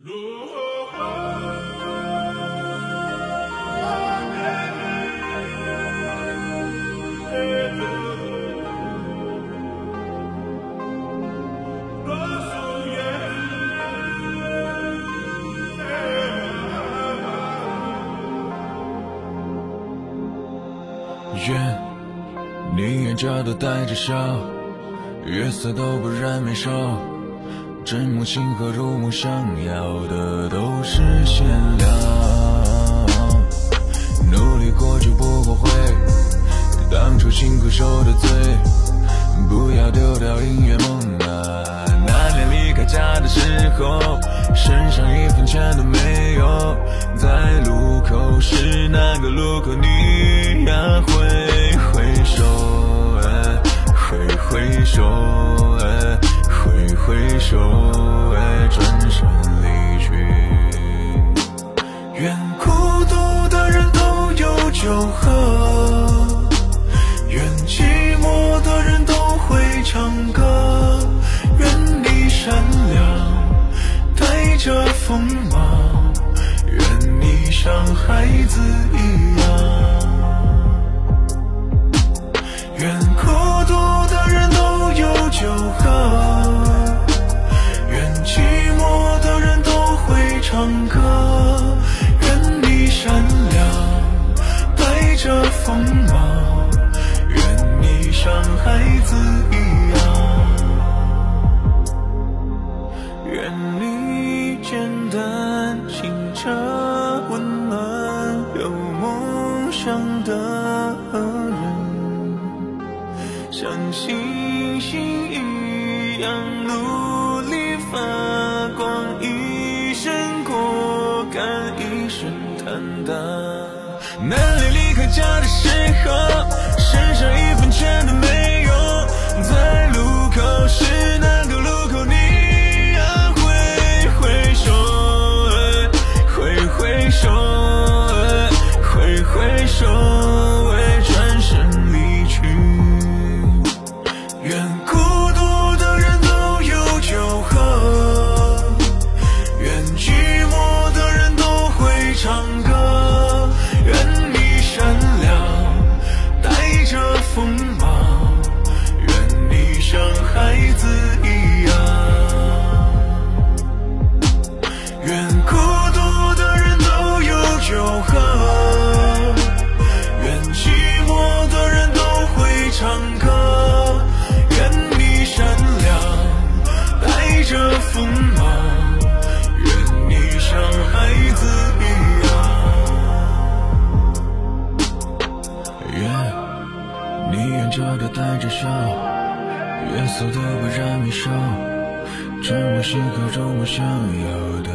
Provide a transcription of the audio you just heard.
愿你眼角都带着笑，月色都不染眉梢，枕幕星河入梦，想要的都是限量。努力过就不后悔，当初辛苦受的罪，不要丢掉音乐梦啊！那年离开家的时候，身上一分钱都没有，在路口是那个路口你呀挥锋芒，愿你像孩子一样。愿孤独的人都有酒喝，愿寂寞的人都会唱歌，愿你善良，带着锋芒，清澈温暖有梦想的人。像星星一样努力发光，一生果敢，一生坦荡。难离离开家的时候，手愿你善良，带着锋芒，愿你像孩子一样。愿你眼角的带着笑，月色都不染眉梢。这么心口中我想要的